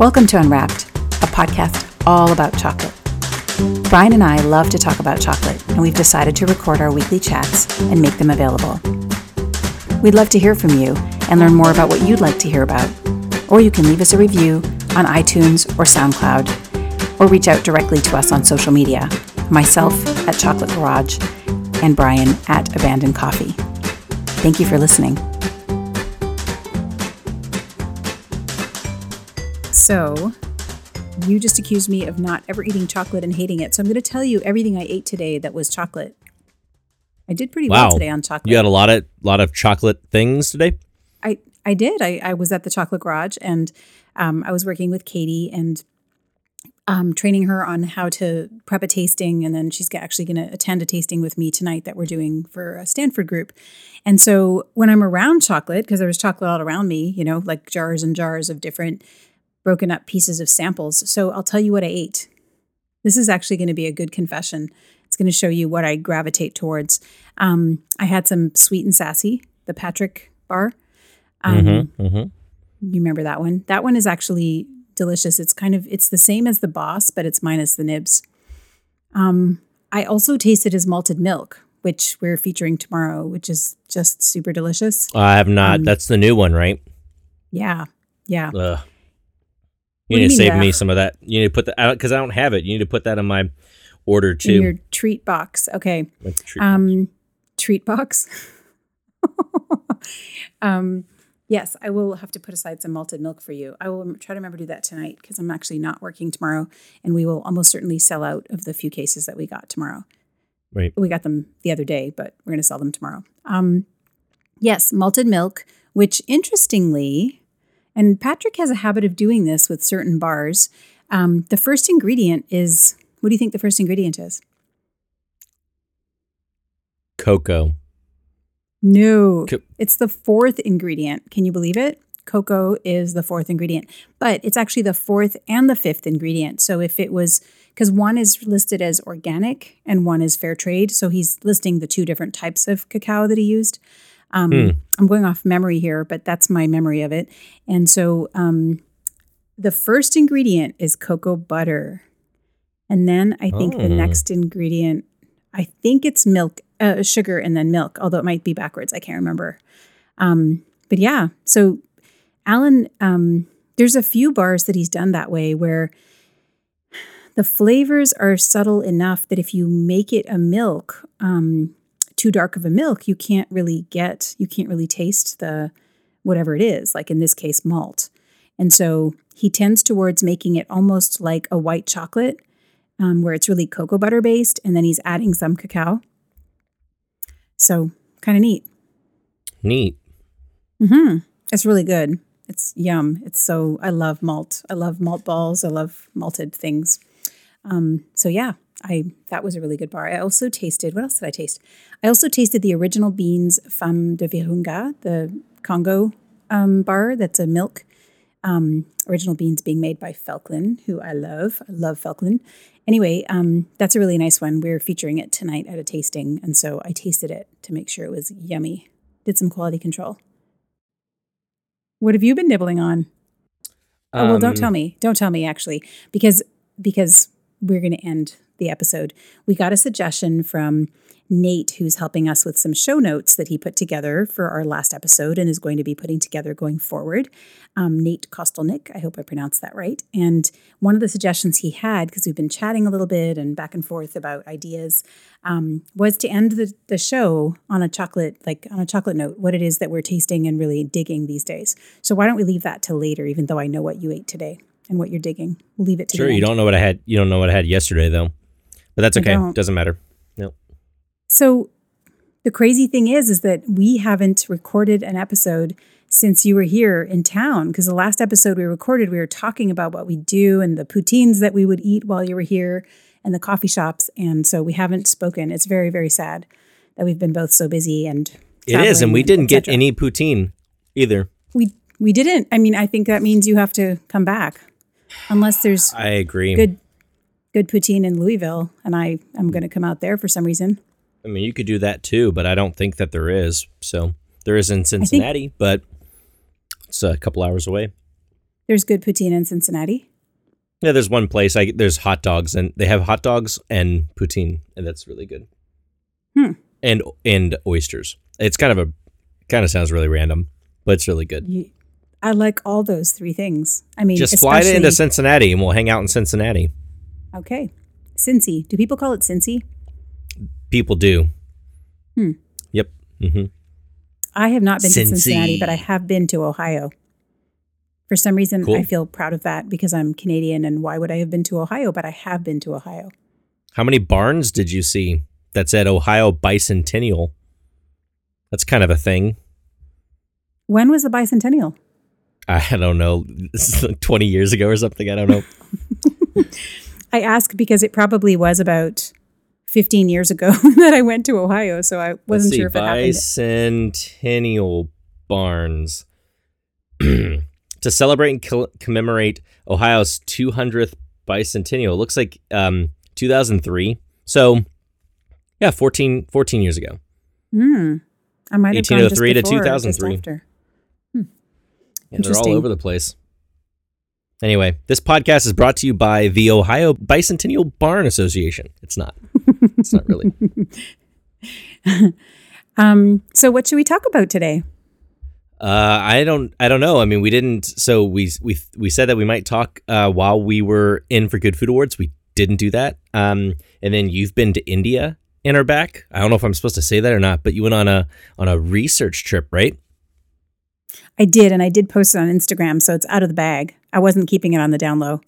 Welcome to Unwrapped, a podcast all about chocolate. Brian and I love to talk about chocolate, and we've decided to record our weekly chats and make them available. We'd love to hear from you and learn more about what you'd like to hear about. Or you can leave us a review on iTunes or SoundCloud, or reach out directly to us on social media myself at Chocolate Garage and Brian at Abandoned Coffee. Thank you for listening. So, you just accused me of not ever eating chocolate and hating it. So, I'm going to tell you everything I ate today that was chocolate. I did pretty Wow. well today on chocolate. You had a lot of lot of chocolate things today. I, I did. I, I was at the chocolate garage and um, I was working with Katie and um, training her on how to prep a tasting. And then she's actually going to attend a tasting with me tonight that we're doing for a Stanford group. And so when I'm around chocolate, because there was chocolate all around me, you know, like jars and jars of different broken up pieces of samples. So I'll tell you what I ate. This is actually going to be a good confession. It's going to show you what I gravitate towards. Um, I had some sweet and sassy, the Patric bar. Um, Mm-hmm, mm-hmm. You remember that one? That one is actually delicious. It's kind of it's the same as the Boss, but it's minus the nibs. Um, I also tasted his malted milk, which we're featuring tomorrow, which is just super delicious. I have not. Um, That's the new one, right? Yeah, yeah. Ugh. You need to save me some of that. You need to put that because I don't have it. You need to put that in my order In too. your treat box, okay. Treat- Um, treat box. um, yes, I will have to put aside some malted milk for you. I will try to remember to do that tonight because I'm actually not working tomorrow, and we will almost certainly sell out of the few cases that we got tomorrow. right. We got them the other day, but we're going to sell them tomorrow. Um, yes, malted milk, which interestingly, and Patric has a habit of doing this with certain bars. Um, the first ingredient is what do you think the first ingredient is? Cocoa. No, Co- it's the fourth ingredient. Can you believe it? Cocoa is the fourth ingredient, but it's actually the fourth and the fifth ingredient. So if it was, because one is listed as organic and one is fair trade. So he's listing the two different types of cacao that he used. Um, Hmm. I'm going off memory here, but that's my memory of it. And so um, the first ingredient is cocoa butter. And then I think the Oh. next ingredient, I think it's milk, uh, sugar, and then milk, although it might be backwards. I can't remember. Um, but yeah, so Alan, um, there's a few bars that he's done that way where the flavors are subtle enough that if you make it a milk, um, too dark of a milk, you can't really get, you can't really taste the whatever it is, like in this case, malt. And so he tends towards making it almost like a white chocolate, um, where it's really cocoa butter based, and then he's adding some cacao. So kind of neat. Neat. hmm It's really good. It's yum. It's so I love malt. I love malt balls. I love malted things. Um, so yeah, I that was a really good bar. I also tasted what else did I taste? I also tasted the original beans Femmes de Virunga, the Congo um, bar. That's a milk. Um, original beans being made by Felchlin, who I love. I love Felchlin. Anyway, um, that's a really nice one. We're featuring it tonight at a tasting, and so I tasted it to make sure it was yummy. Did some quality control. What have you been nibbling on? Oh well, don't Um, tell me. Don't tell me actually, because because we're going to end the episode. We got a suggestion from Nate, who's helping us with some show notes that he put together for our last episode and is going to be putting together going forward. Um, Nate Kostelnik, I hope I pronounced that right. And one of the suggestions he had, because we've been chatting a little bit and back and forth about ideas, um, was to end the, the show on a chocolate, like on a chocolate note, what it is that we're tasting and really digging these days. So why don't we leave that till later, even though I know what you ate today and what you're digging. We'll leave it to Sure. You don't know what I had. You don't know what I had yesterday though, but that's okay. don't. Doesn't matter. No. So the crazy thing is, is that we haven't recorded an episode since you were here in town. Because the last episode we recorded, we were talking about what we do and the poutines that we would eat while you were here and the coffee shops. And so we haven't spoken. It's very, very sad that we've been both so busy and It is, and we and didn't get any poutine either. We we didn't. I mean, I think that means you have to come back, unless there's I agree. good good poutine in Louisville, and I am going to come out there for some reason. I mean, you could do that too, but I don't think that there is. So there is in Cincinnati, but it's a couple hours away. There's good poutine in Cincinnati. Yeah, there's one place. I there's hot dogs and they have hot dogs and poutine, and that's really good. Hmm. And and oysters. It's kind of a kind of sounds really random, but it's really good. You, I like all those three things. I mean, Just fly it into Cincinnati, and we'll hang out in Cincinnati. Okay. Cincy. Do people call it Cincy? People do. Hmm. Yep. hmm I have not been to Cincinnati, but I have been to Ohio. For some reason, Cool. I feel proud of that because I'm Canadian. And why would I have been to Ohio? But I have been to Ohio. How many barns did you see that said Ohio Bicentennial? That's kind of a thing. When was the bicentennial? I don't know. This is like 20 years ago or something. I don't know. I ask because it probably was about 15 years ago that I went to Ohio. So I wasn't see. sure if it happened. Bicentennial barns. to celebrate and co- commemorate Ohio's 200th bicentennial. It looks like um, 2003. So, yeah, 14, 14 years ago. Hmm. I might have gone just 1803 to before or just 2003. after. Yeah, they're all over the place. Anyway, this podcast is brought to you by the Ohio Bicentennial Barn Association. It's not. It's not really. Um, so what should we talk about today? Uh, I don't. I don't know. I mean, we didn't. So we we we said that we might talk uh, while we were in for Good Food Awards. We didn't do that. Um, and then you've been to India and are back. I don't know if I'm supposed to say that or not, but you went on a on a research trip, right? I did, and I did post it on Instagram, so it's out of the bag. I wasn't keeping it on the down low.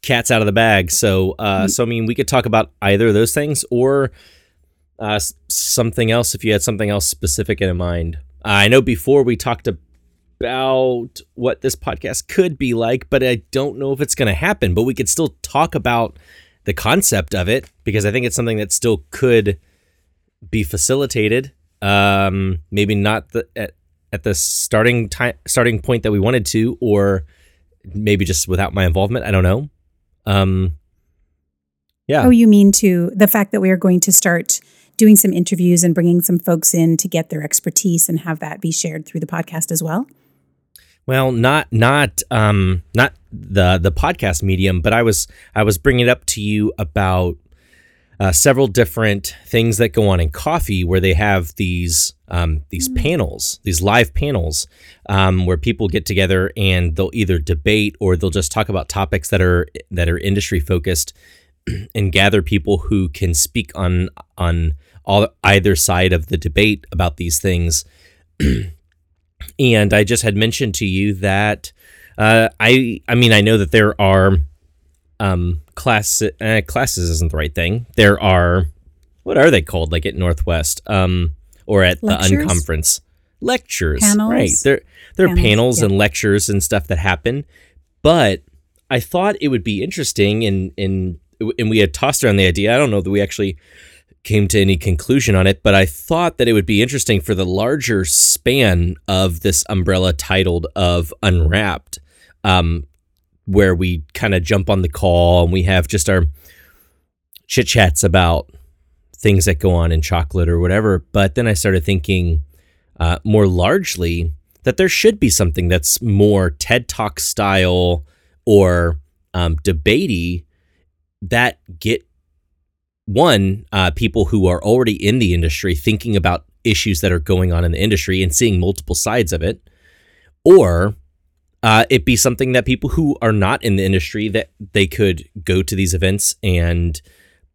Cat's out of the bag. So, uh, so I mean, we could talk about either of those things or uh, something else if you had something else specific in mind. I know before we talked about what this podcast could be like, but I don't know if it's going to happen. But we could still talk about the concept of it because I think it's something that still could be facilitated. Um, maybe not the at, at the starting time starting point that we wanted to, or maybe just without my involvement. I don't know. Um, yeah. Oh, you mean to the fact that we are going to start doing some interviews and bringing some folks in to get their expertise and have that be shared through the podcast as well? Well, not not um not the the podcast medium, but I was I was bringing it up to you about uh, several different things that go on in coffee where they have these um, these panels, these live panels, um, where people get together and they'll either debate or they'll just talk about topics that are that are industry focused and gather people who can speak on on all either side of the debate about these things. and I just had mentioned to you that uh, I I mean I know that there are um class uh, classes isn't the right thing. There are what are they called like at Northwest um or at Lectures? the unconference lectures Panels? right there there are Panels, panels yeah. and lectures and stuff that happen but I thought it would be interesting and and and we had tossed around the idea I don't know that we actually came to any conclusion on it, but I thought that it would be interesting for the larger span of this umbrella titled of Unwrapped, um, where we kind of jump on the call and we have just our chit chats about things that go on in chocolate or whatever. But then I started thinking uh, more largely that there should be something that's more TED Talk style or um, debatey that get one uh, people who are already in the industry thinking about issues that are going on in the industry and seeing multiple sides of it or uh, it be something that people who are not in the industry that they could go to these events and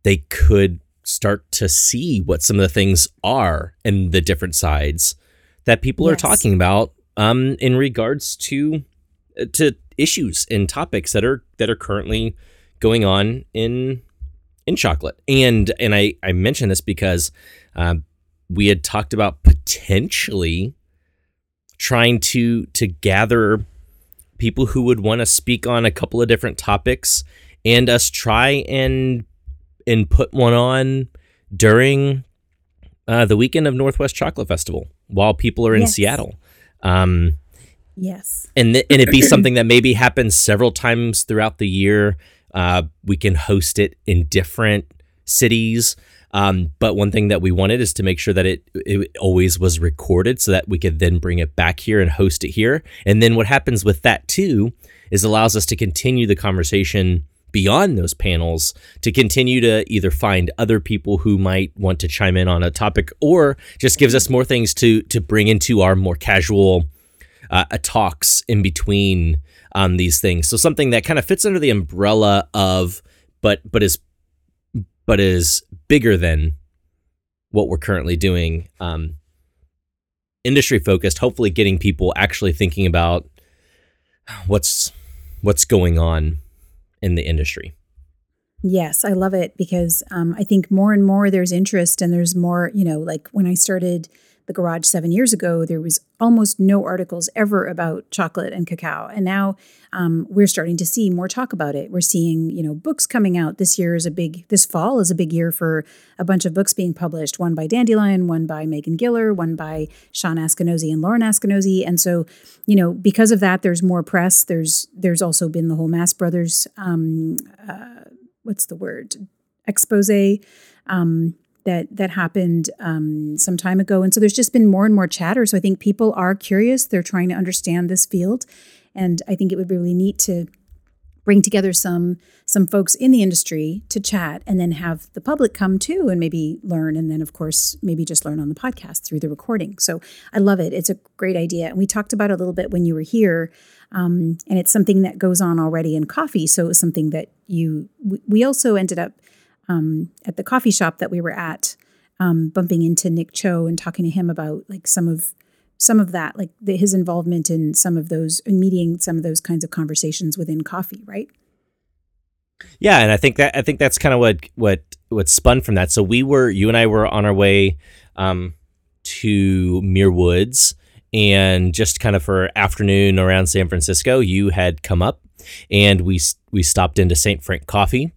they could start to see what some of the things are and the different sides that people are talking about um, in regards to to issues and topics that are that are currently going on in in chocolate. And and I I mention this because um, we had talked about potentially trying to to gather people who would want to speak on a couple of different topics and us try and and put one on during uh, the weekend of Northwest Chocolate Festival while people are in Yes. Seattle. Um, Yes. and th- and it be something that maybe happens several times throughout the year. Uh, we can host it in different cities. Um, but one thing that we wanted is to make sure that it it always was recorded so that we could then bring it back here and host it here. And then what happens with that too is allows us to continue the conversation beyond those panels to continue to either find other people who might want to chime in on a topic or just gives us more things to to bring into our more casual uh, talks in between um, these things. So something that kind of fits under the umbrella of but but is but is bigger than what we're currently doing. Um, industry focused, hopefully getting people actually thinking about what's what's going on in the industry. Yes, I love it because um, I think more and more there's interest and there's more, you know, like when I started the garage seven years ago, there was almost no articles ever about chocolate and cacao. And now um, we're starting to see more talk about it. We're seeing, you know, books coming out. This year is a big, this fall is a big year for a bunch of books being published one by Dandelion, one by Megan Giller, one by Shawn Askinosie and Lauren Askinosie. And so, you know, because of that, there's more press. There's, there's also been the whole Mast Brothers, um, uh, what's the word? Expose. Um, that that happened um, some time ago, and so there's just been more and more chatter. So I think people are curious; they're trying to understand this field, and I think it would be really neat to bring together some some folks in the industry to chat, and then have the public come too, and maybe learn, and then of course maybe just learn on the podcast through the recording. So I love it; it's a great idea, and we talked about it a little bit when you were here. Um, and it's something that goes on already in coffee. So it was something that you, we also ended up um, at the coffee shop that we were at, um, bumping into Nick Cho and talking to him about like some of some of that, like the, his involvement in some of those, in meeting some of those kinds of conversations within coffee, right? Yeah, and I think that I think that's kind of what what what spun from that. So we were you and I were on our way um, to Muir Woods, and just kind of for afternoon around San Francisco, you had come up, and we we stopped into Saint Frank Coffee,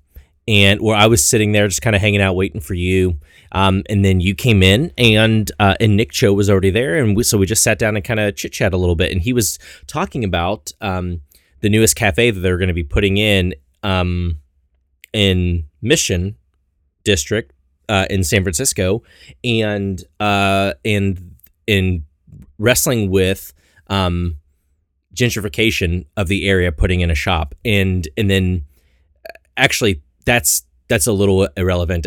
and where I was sitting there just kind of hanging out waiting for you. Um, and then you came in and uh, and Nick Cho was already there, and we, so we just sat down and kind of chit chat a little bit. And he was talking about um, the newest cafe that they're going to be putting in um, in Mission District uh, in San Francisco, and uh, and in wrestling with um, gentrification of the area, putting in a shop, and and then uh, actually that's that's a little irrelevant.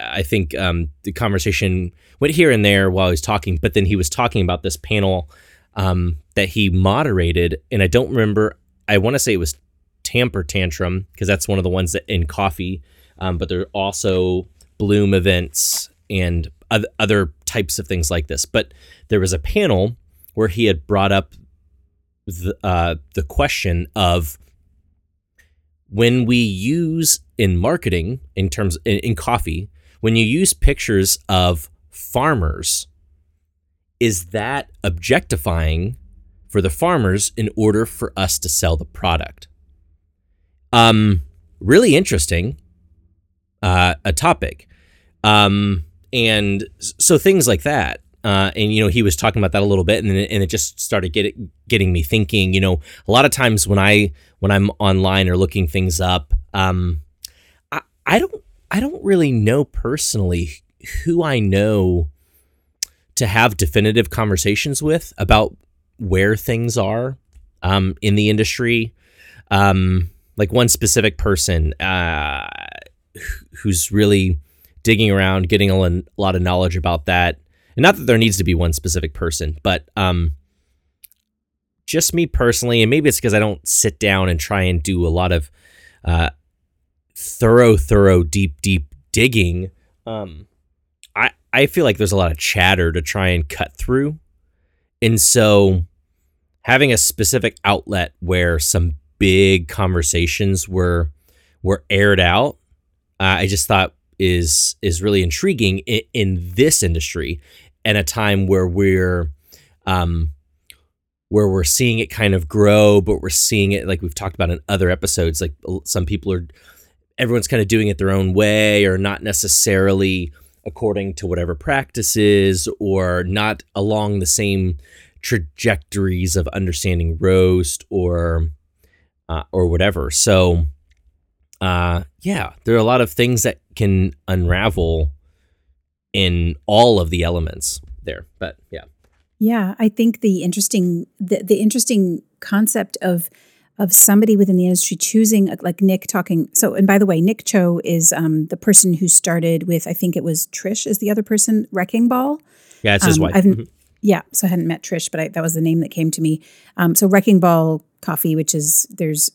I think um, the conversation went here and there while he was talking, but then he was talking about this panel um, that he moderated, and I don't remember. I want to say it was Tamper Tantrum because that's one of the ones that in coffee, um, but there are also Bloom events and other types of things like this. But there was a panel where he had brought up the, uh, the question of when we use in marketing in terms in, in coffee when you use pictures of farmers is that objectifying for the farmers in order for us to sell the product um really interesting uh a topic um and so things like that uh, and you know he was talking about that a little bit, and and it just started getting getting me thinking. You know, a lot of times when I when I'm online or looking things up, um, I, don't I don't really know personally who I know to have definitive conversations with about where things are um, in the industry. Um, like one specific person uh, who's really digging around, getting a lot of knowledge about that and not that there needs to be one specific person, but um, just me personally, and maybe it's because I don't sit down and try and do a lot of uh, thorough, thorough, deep, deep digging. Um, I I feel like there's a lot of chatter to try and cut through, and so having a specific outlet where some big conversations were were aired out, uh, I just thought is is really intriguing in, in this industry and a time where we're um, where we're seeing it kind of grow, but we're seeing it like we've talked about in other episodes. Like some people are, everyone's kind of doing it their own way, or not necessarily according to whatever practices, or not along the same trajectories of understanding roast or uh, or whatever. So, uh, yeah, there are a lot of things that can unravel in all of the elements there. But yeah. Yeah, I think the interesting the, the interesting concept of of somebody within the industry choosing like Nick talking. So, and by the way, Nick Cho is um, the person who started with I think it was Trish is the other person Wrecking Ball. Yeah, it's his Um, wife. I've- Mhm. Yeah, so I hadn't met Trish, but I, that was the name that came to me. Um, so Wrecking Ball Coffee, which is there's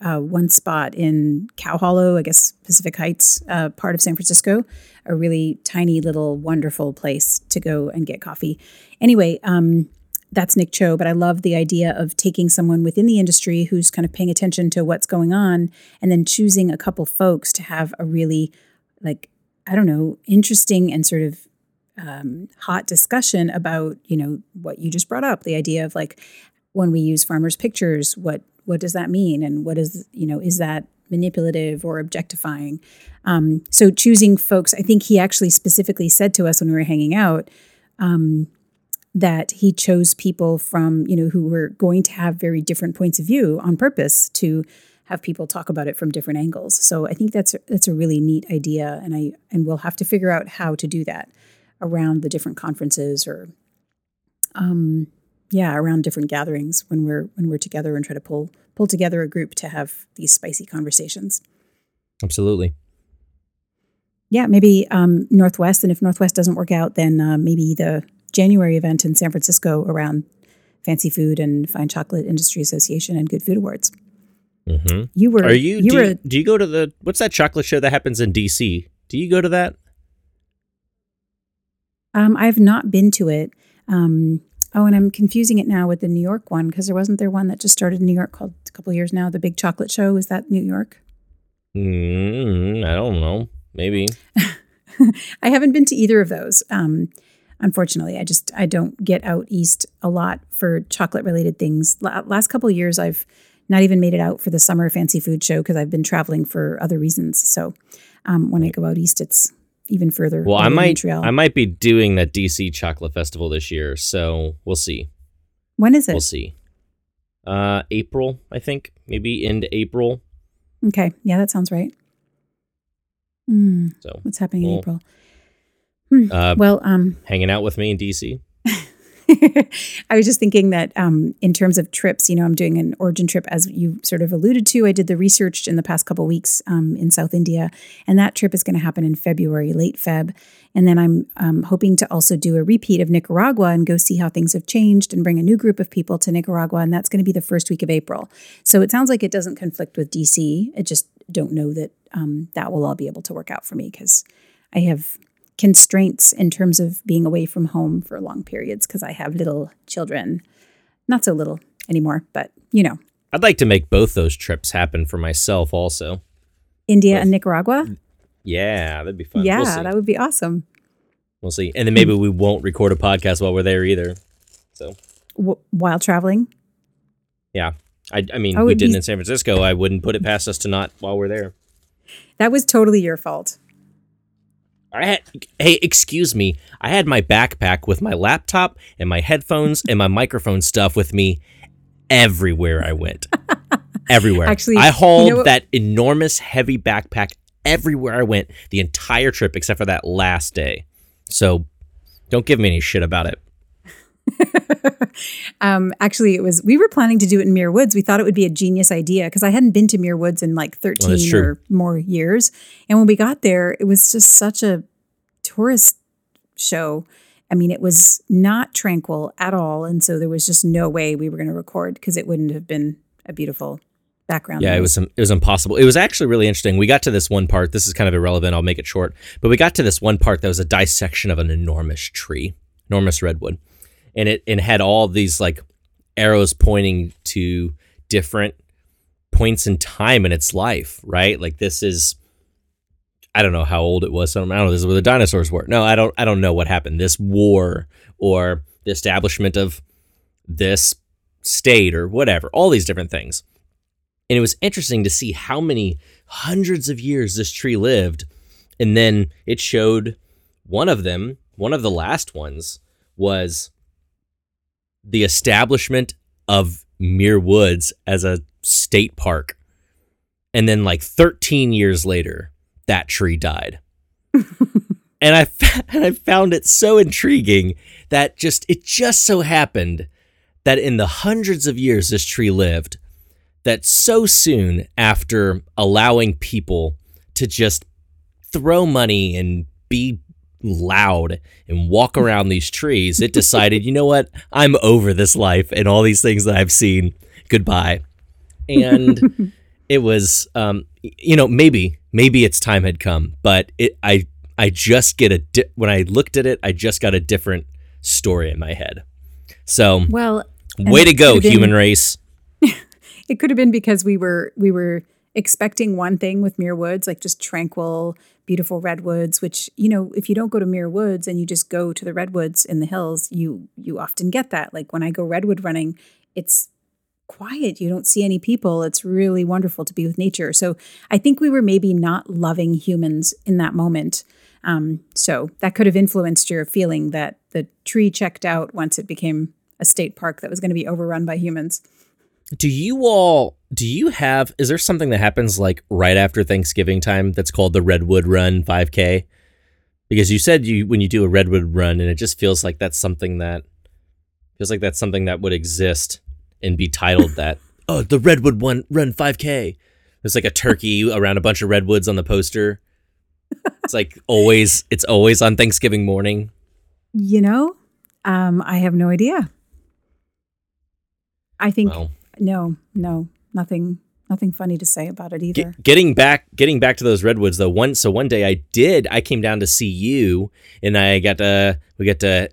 uh, one spot in Cow Hollow, I guess Pacific Heights, uh, part of San Francisco, a really tiny little wonderful place to go and get coffee. Anyway, um, that's Nick Cho, but I love the idea of taking someone within the industry who's kind of paying attention to what's going on, and then choosing a couple folks to have a really like I don't know interesting and sort of um, hot discussion about you know what you just brought up the idea of like when we use farmers pictures what what does that mean? And what is you know is that manipulative or objectifying? Um, so choosing folks i think he actually specifically said to us when we were hanging out um, that he chose people from you know who were going to have very different points of view on purpose to have people talk about it from different angles so i think that's that's a really neat idea and i and we'll have to figure out how to do that around the different conferences or um yeah around different gatherings when we're when we're together and try to pull pull together a group to have these spicy conversations Absolutely. yeah maybe um northwest and if northwest doesn't work out then uh, maybe the january event in san francisco around fancy food and fine chocolate industry association and good food awards hmm you were Are you? you do, were you do you go to the what's that chocolate show that happens in D.C.? Do you go to that? um i've not been to it um Oh, and I'm confusing it now with the New York one because there wasn't there one that just started in New York called a couple years now, the Big Chocolate Show. Is that New York? Mm, I don't know. Maybe. I haven't been to either of those. Um, unfortunately, I just I don't get out east a lot for chocolate related things. La- last couple of years, I've not even made it out for the summer fancy food show because I've been traveling for other reasons. So um, when I go out east, it's even further. Well, I might Montreal. I might be doing that DC Chocolate Festival this year, so we'll see. when is it? We'll see. Uh, April, I think, maybe into April. Okay, yeah, that sounds right. Mm, So, what's happening in April? Hmm. uh, well, um, hanging out with me in DC. I was just thinking that um, in terms of trips, you know, I'm doing an origin trip, as you sort of alluded to. I did the research in the past couple weeks um, in South India, and that trip is going to happen in February, late Feb. And then I'm um, hoping to also do a repeat of Nicaragua and go see how things have changed and bring a new group of people to Nicaragua. And that's going to be the first week of April. So it sounds like it doesn't conflict with DC. I just don't know that um, that will all be able to work out for me because I have constraints in terms of being away from home for long periods because I have little children. Not so little anymore, but you know, I'd like to make both those trips happen for myself also. India With- and Nicaragua. Mm. Yeah, that'd be fun. yeah, we'll that would be awesome. we'll see. And then maybe we won't record a podcast while we're there either. So, W- while traveling. yeah. I, I mean, Oh, we didn't be- in San Francisco. I wouldn't put it past us to not while we're there. That was totally your fault. I had, hey, excuse me. I had my backpack with my laptop and my headphones and my microphone stuff with me everywhere I went. everywhere. Actually, I you hauled know that enormous heavy backpack everywhere I went the entire trip except for that last day. So don't give me any shit about it. Um, actually, it was we were planning to do it in Muir Woods. We thought it would be a genius idea because I hadn't been to Muir Woods in like thirteen true. or more years. And when we got there, it was just such a tourist show. I mean, it was not tranquil at all, and so there was just no way we were going to record because it wouldn't have been a beautiful background. Yeah, it was it was impossible. It was actually really interesting. We got to this one part. This is kind of irrelevant. I'll make it short. But we got to this one part that was a dissection of an enormous tree, enormous redwood, and it and had all these like arrows pointing to different points in time in its life. Right, like this is. I don't know how old it was. I don't, I don't know. This is where the dinosaurs were. No, I don't. I don't know what happened. This war or the establishment of this state or whatever. All these different things. And it was interesting to see how many hundreds of years this tree lived. And then it showed one of them, one of the last ones, was the establishment of Muir Woods as a state park. And then, like 13 years later, that tree died. and I and I found it so intriguing that just it just so happened that in the hundreds of years this tree lived, that so soon after allowing people to just throw money and be loud and walk around these trees, it decided, you know what, I'm over this life and all these things that I've seen. Goodbye. And it was, um, you know, maybe maybe its time had come, but it I I just get a di- when I looked at it, I just got a different story in my head. So well, way to go, been, human race. it could have been because we were we were expecting one thing with Muir Woods, like just tranquil, beautiful redwoods. Which you know, if you don't go to Muir Woods and you just go to the redwoods in the hills, you you often get that. Like when I go redwood running, it's quiet. You don't see any people. It's really wonderful to be with nature. So I think we were maybe not loving humans in that moment. Um, so that could have influenced your feeling that the tree checked out once it became a state park that was going to be overrun by humans. Do you all do you have is there something that happens like right after Thanksgiving time that's called the Redwood Run 5K? Because you said you when you do a Redwood Run and it just feels like that's something that feels like that's something that would exist and be titled that. Oh, the Redwood One Run 5K. There's like a turkey around a bunch of redwoods on the poster. It's like always. It's always on Thanksgiving morning. You know, um, I have no idea. I think well, no, no, nothing, nothing funny to say about it either. Get, getting back, getting back to those redwoods though. One, so one day I did. I came down to see you, and I got to we got to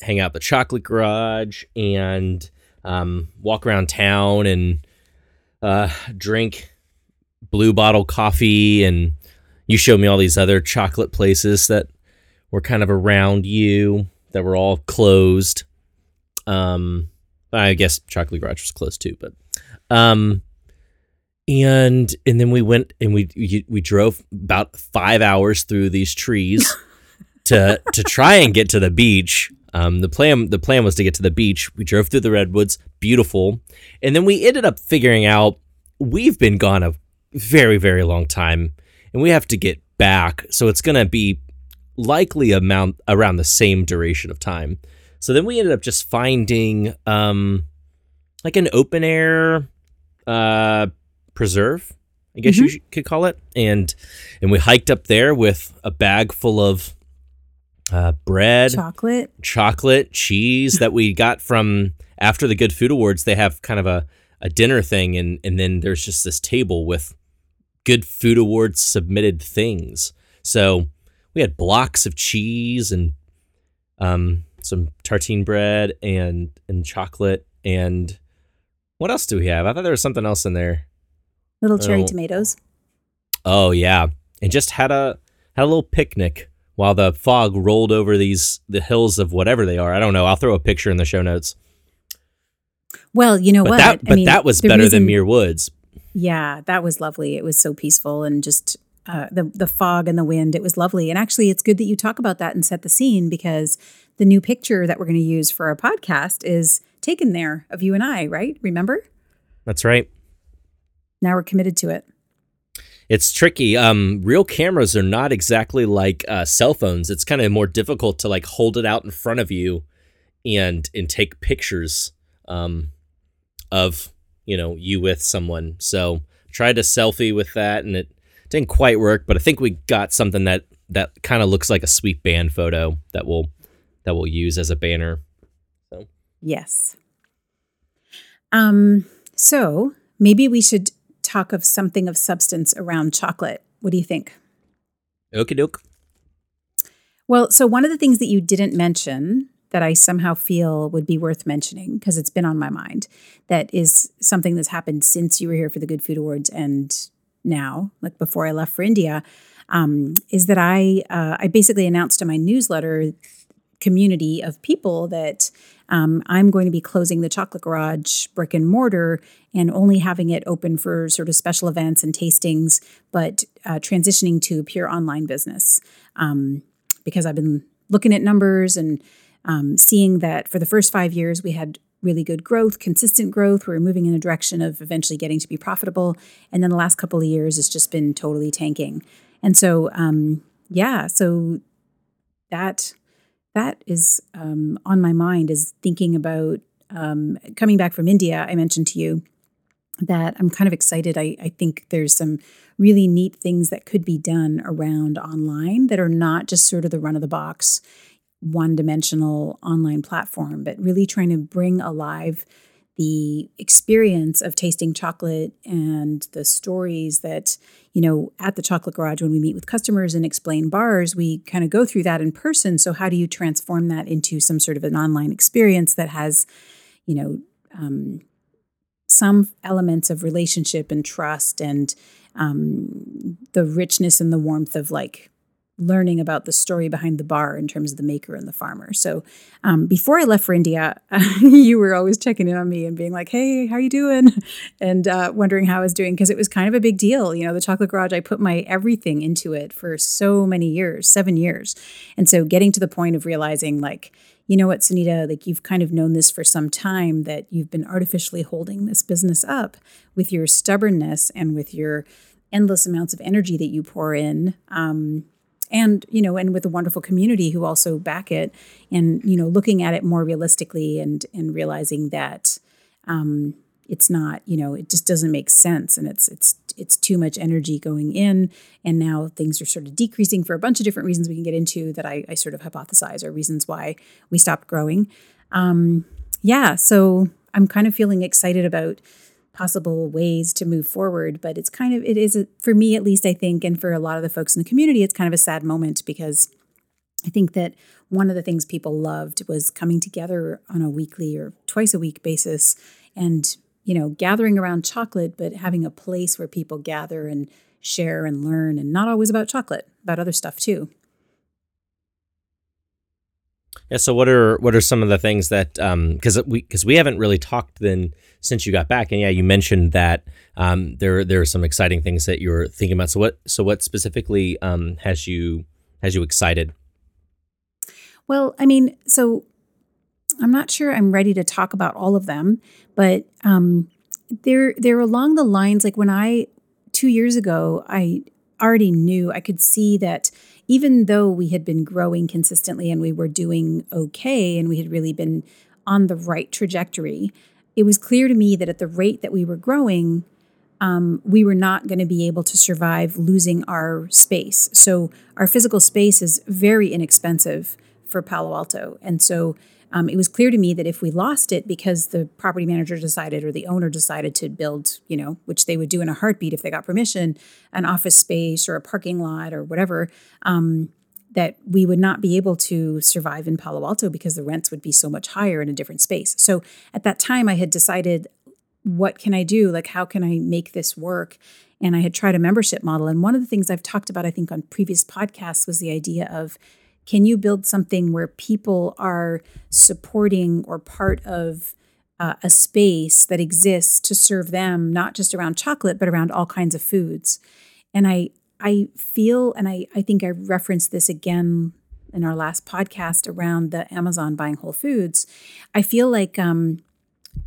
hang out the chocolate garage and um, walk around town and uh, drink blue bottle coffee. And you showed me all these other chocolate places that were kind of around you that were all closed. Um, I guess Chocolate Garage was closed too, but um, and and then we went and we we, we drove about five hours through these trees to to try and get to the beach um, the plan the plan was to get to the beach. We drove through the redwoods, beautiful, and then we ended up figuring out we've been gone a very very long time, and we have to get back. So it's gonna be likely amount around the same duration of time. So then we ended up just finding um, like an open air uh, preserve, I guess mm-hmm. you could call it, and and we hiked up there with a bag full of uh, bread, chocolate, chocolate, cheese that we got from after the Good Food Awards. They have kind of a, a dinner thing, and and then there's just this table with Good Food Awards submitted things. So we had blocks of cheese and um, some tartine bread and and chocolate and what else do we have? I thought there was something else in there. Little cherry oh. tomatoes. Oh yeah, and just had a had a little picnic while the fog rolled over these the hills of whatever they are. I don't know. I'll throw a picture in the show notes. Well, you know but what? That, but I mean, that was better reason, than Muir Woods. Yeah, that was lovely. It was so peaceful and just uh, the the fog and the wind. It was lovely. And actually, it's good that you talk about that and set the scene because the new picture that we're going to use for our podcast is taken there of you and I. Right? Remember? That's right. Now we're committed to it it's tricky. Um, real cameras are not exactly like uh, cell phones. It's kind of more difficult to like hold it out in front of you and and take pictures um, of you know you with someone. So tried a selfie with that, and it didn't quite work. But I think we got something that that kind of looks like a sweet band photo that we'll that we'll use as a banner. So yes. Um. So maybe we should talk of something of substance around chocolate. What do you think? Okie doke. Well, so one of the things that you didn't mention that I somehow feel would be worth mentioning because it's been on my mind that is something that's happened since you were here for the Good Food Awards and now, like before I left for India, um, is that I uh, I basically announced in my newsletter community of people that um, I'm going to be closing the Chocolate Garage brick and mortar and only having it open for sort of special events and tastings, but uh, transitioning to pure online business um, because I've been looking at numbers and um, seeing that for the first five years we had really good growth, consistent growth. We are moving in a direction of eventually getting to be profitable, and then the last couple of years has just been totally tanking. And so, um, yeah, so that that is um, on my mind is thinking about um, coming back from India. I mentioned to you that I'm kind of excited. I, I think there's some really neat things that could be done around online that are not just sort of the run of the box, one dimensional online platform, but really trying to bring alive the experience of tasting chocolate and the stories that, you know, at the chocolate garage when we meet with customers and explain bars, we kind of go through that in person. So, how do you transform that into some sort of an online experience that has, you know, um, some elements of relationship and trust and um, the richness and the warmth of like learning about the story behind the bar in terms of the maker and the farmer. So um, before I left for India, you were always checking in on me and being like, "Hey, how you doing?" and uh, wondering how I was doing because it was kind of a big deal. You know, the Chocolate Garage. I put my everything into it for so many years, seven years, and so getting to the point of realizing like. You know what, Sunita, like you've kind of known this for some time that you've been artificially holding this business up with your stubbornness and with your endless amounts of energy that you pour in. Um, and you know and with a wonderful community who also back it and you know looking at it more realistically and and realizing that um, it's not you know it just doesn't make sense and it's it's it's too much energy going in. And now things are sort of decreasing for a bunch of different reasons we can get into that i, I sort of hypothesize are reasons why we stopped growing. Um, yeah so i'm kind of feeling excited about possible ways to move forward. But it's kind of, it is, a, for me at least, I think, and for a lot of the folks in the community, it's kind of a sad moment because I think that one of the things people loved was coming together on a weekly or twice a week basis and, you know, gathering around chocolate, but having a place where people gather and share and learn and not always about chocolate, about other stuff too. Yeah. So what are what are some of the things that um because we because we haven't really talked then since you got back and yeah you mentioned that um, there there are some exciting things that you're thinking about. So what so what specifically um, has you has you excited? Well, I mean, so I'm not sure I'm ready to talk about all of them, but um, they're they're along the lines like when I two years ago I already knew I could see that even though we had been growing consistently and we were doing okay and we had really been on the right trajectory, it was clear to me that at the rate that we were growing, um, we were not going to be able to survive losing our space. So, our physical space is very inexpensive for Palo Alto. And so, um, it was clear to me that if we lost it because the property manager decided or the owner decided to build, you know, which they would do in a heartbeat if they got permission, an office space or a parking lot or whatever, um, that we would not be able to survive in Palo Alto because the rents would be so much higher in a different space. So at that time, I had decided, what can I do? Like, how can I make this work? And I had tried a membership model. And one of the things I've talked about, I think, on previous podcasts was the idea of can you build something where people are supporting or part of uh, a space that exists to serve them, not just around chocolate, but around all kinds of foods? And I, I feel, and I, I think I referenced this again in our last podcast around the Amazon buying Whole Foods. I feel like um,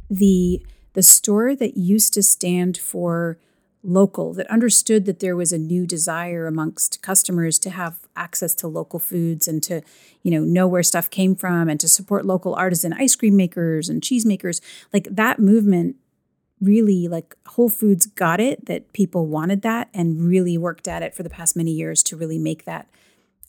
the the store that used to stand for local, that understood that there was a new desire amongst customers to have access to local foods and to, you know, know where stuff came from and to support local artisan ice cream makers and cheese makers. Like that movement really like Whole Foods got it that people wanted that and really worked at it for the past many years to really make that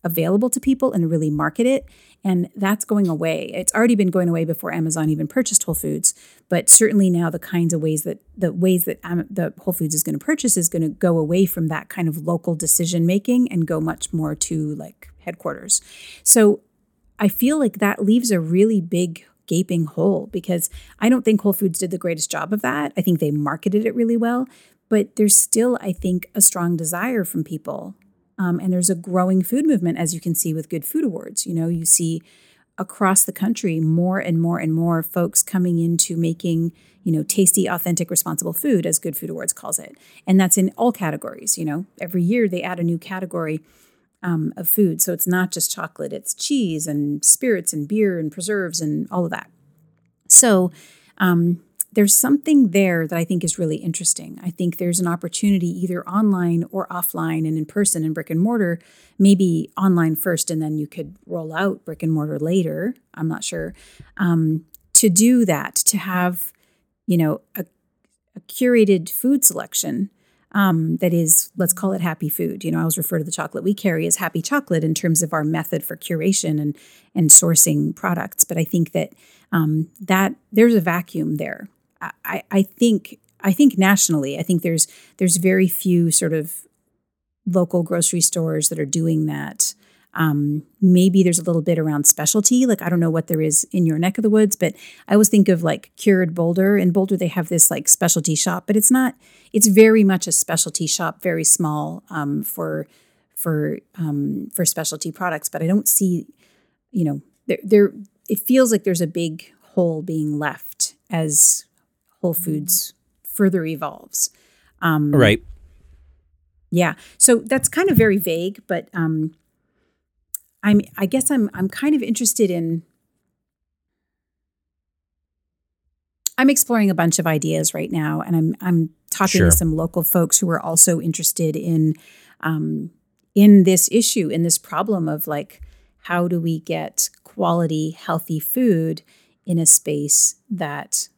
available to people and really market it. And that's going away. It's already been going away before Amazon even purchased Whole Foods, but certainly now the kinds of ways that the ways that the Whole Foods is going to purchase is going to go away from that kind of local decision making and go much more to like headquarters. So I feel like that leaves a really big gaping hole because I don't think Whole Foods did the greatest job of that. I think they marketed it really well, but there's still I think a strong desire from people um, and there's a growing food movement, as you can see with Good Food Awards. You know, you see across the country more and more and more folks coming into making you know tasty authentic responsible food as good food awards calls it and that's in all categories you know every year they add a new category um, of food so it's not just chocolate it's cheese and spirits and beer and preserves and all of that so um, there's something there that I think is really interesting. I think there's an opportunity either online or offline and in person in brick and mortar, maybe online first and then you could roll out brick and mortar later. I'm not sure. Um, to do that, to have, you know, a, a curated food selection um, that is, let's call it happy food. You know, I always refer to the chocolate we carry as happy chocolate in terms of our method for curation and and sourcing products. But I think that um, that there's a vacuum there. I, I think I think nationally, I think there's there's very few sort of local grocery stores that are doing that. Um, maybe there's a little bit around specialty. Like I don't know what there is in your neck of the woods, but I always think of like Cured Boulder. In Boulder, they have this like specialty shop, but it's not. It's very much a specialty shop, very small um, for for um, for specialty products. But I don't see, you know, there there. It feels like there's a big hole being left as Whole Foods further evolves. Um, right. Yeah. So that's kind of very vague, but um, I'm I guess I'm I'm kind of interested in I'm exploring a bunch of ideas right now, and I'm I'm talking sure. to some local folks who are also interested in um, in this issue, in this problem of like how do we get quality, healthy food in a space that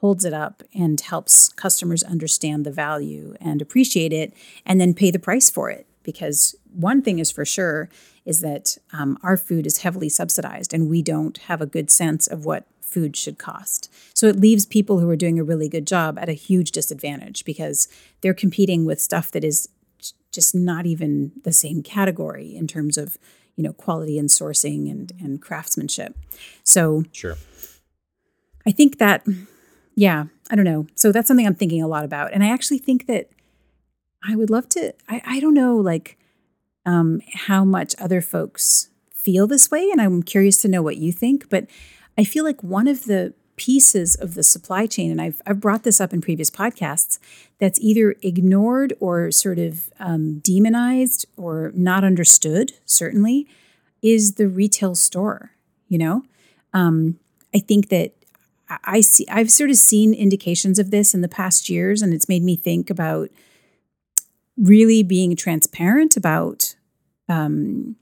holds it up and helps customers understand the value and appreciate it, and then pay the price for it. Because one thing is for sure is that um, our food is heavily subsidized and we don't have a good sense of what food should cost. So it leaves people who are doing a really good job at a huge disadvantage because they're competing with stuff that is just not even the same category in terms of you know quality and sourcing and and craftsmanship. So sure. I think that yeah, I don't know. So that's something I'm thinking a lot about. And I actually think that I would love to I, I don't know like um, how much other folks feel this way. And I'm curious to know what you think. But I feel like one of the pieces of the supply chain, and I've, I've brought this up in previous podcasts, that's either ignored or sort of um, demonized or not understood, certainly, is the retail store. You know, um, I think that I see I've sort of seen indications of this in the past years, and it's made me think about really being transparent about um,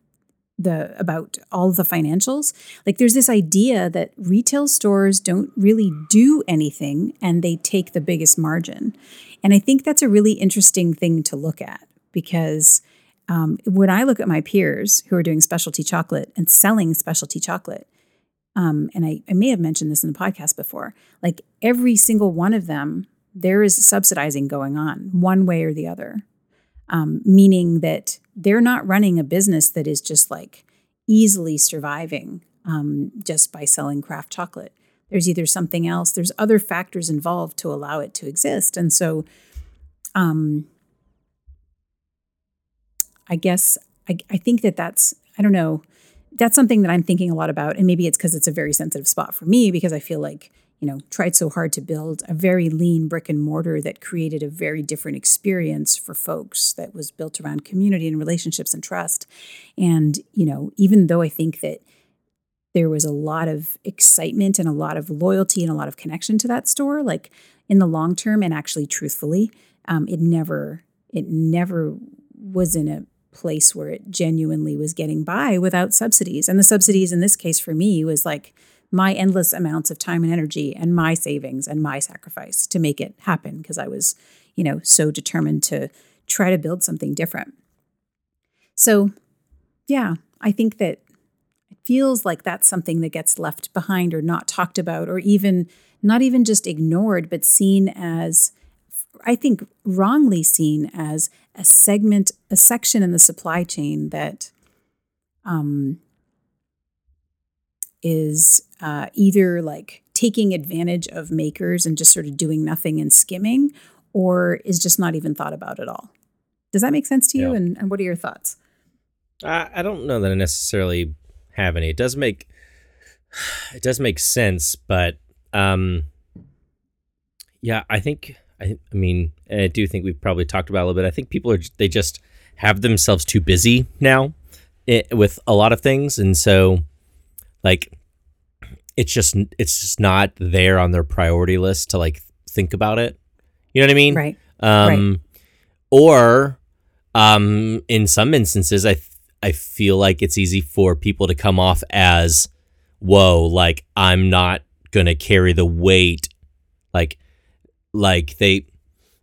the about all the financials. Like there's this idea that retail stores don't really do anything and they take the biggest margin. And I think that's a really interesting thing to look at because um, when I look at my peers who are doing specialty chocolate and selling specialty chocolate, um, and I, I may have mentioned this in the podcast before, like every single one of them, there is subsidizing going on one way or the other um, meaning that they're not running a business that is just like easily surviving um, just by selling craft chocolate. There's either something else, there's other factors involved to allow it to exist. And so, um, I guess I, I think that that's, I don't know, that's something that I'm thinking a lot about. And maybe it's because it's a very sensitive spot for me because I feel like you know, tried so hard to build a very lean brick and mortar that created a very different experience for folks that was built around community and relationships and trust. And, you know, even though I think that there was a lot of excitement and a lot of loyalty and a lot of connection to that store, like in the long term and actually truthfully, um, it never, it never was in a place where it genuinely was getting by without subsidies. And the subsidies in this case for me was like, my endless amounts of time and energy and my savings and my sacrifice to make it happen because I was, you know, so determined to try to build something different. So, yeah, I think that it feels like that's something that gets left behind or not talked about or even not even just ignored, but seen as, I think, wrongly seen as a segment, a section in the supply chain that um, is uh, either like taking advantage of makers and just sort of doing nothing and skimming, or is just not even thought about at all. Does that make sense to you? Yeah. And, and what are your thoughts? I, I don't know that I necessarily have any. It does make it does make sense, but um, yeah, I think I, I mean I do think we've probably talked about a little bit. I think people are they just have themselves too busy now it, eh, with a lot of things, and so like it's just it's just not there on their priority list to like think about it. You know what I mean? Right. Um, Right. or um, in some instances, I I feel like it's easy for people to come off as, "Whoa, like I'm not gonna carry the weight," like like they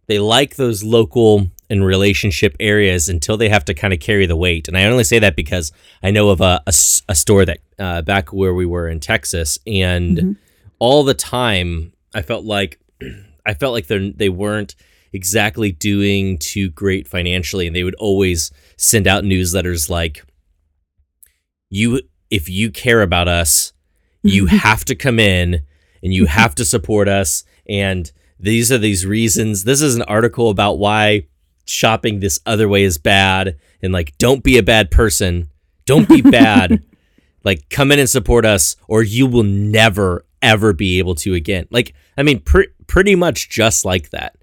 they like those local and relationship areas until they have to kind of carry the weight. And I only say that because I know of a a store that uh, back where we were in Texas, and Mhm. all the time I felt like I felt like they they weren't exactly doing too great financially, and they would always send out newsletters like, "You, if you care about us, you have to come in and you have to support us." And these are these reasons. This is an article about why shopping this other way is bad, and like, don't be a bad person, don't be bad. like, come in and support us, or you will never ever be able to again. Like, I mean, pre- pretty much just like that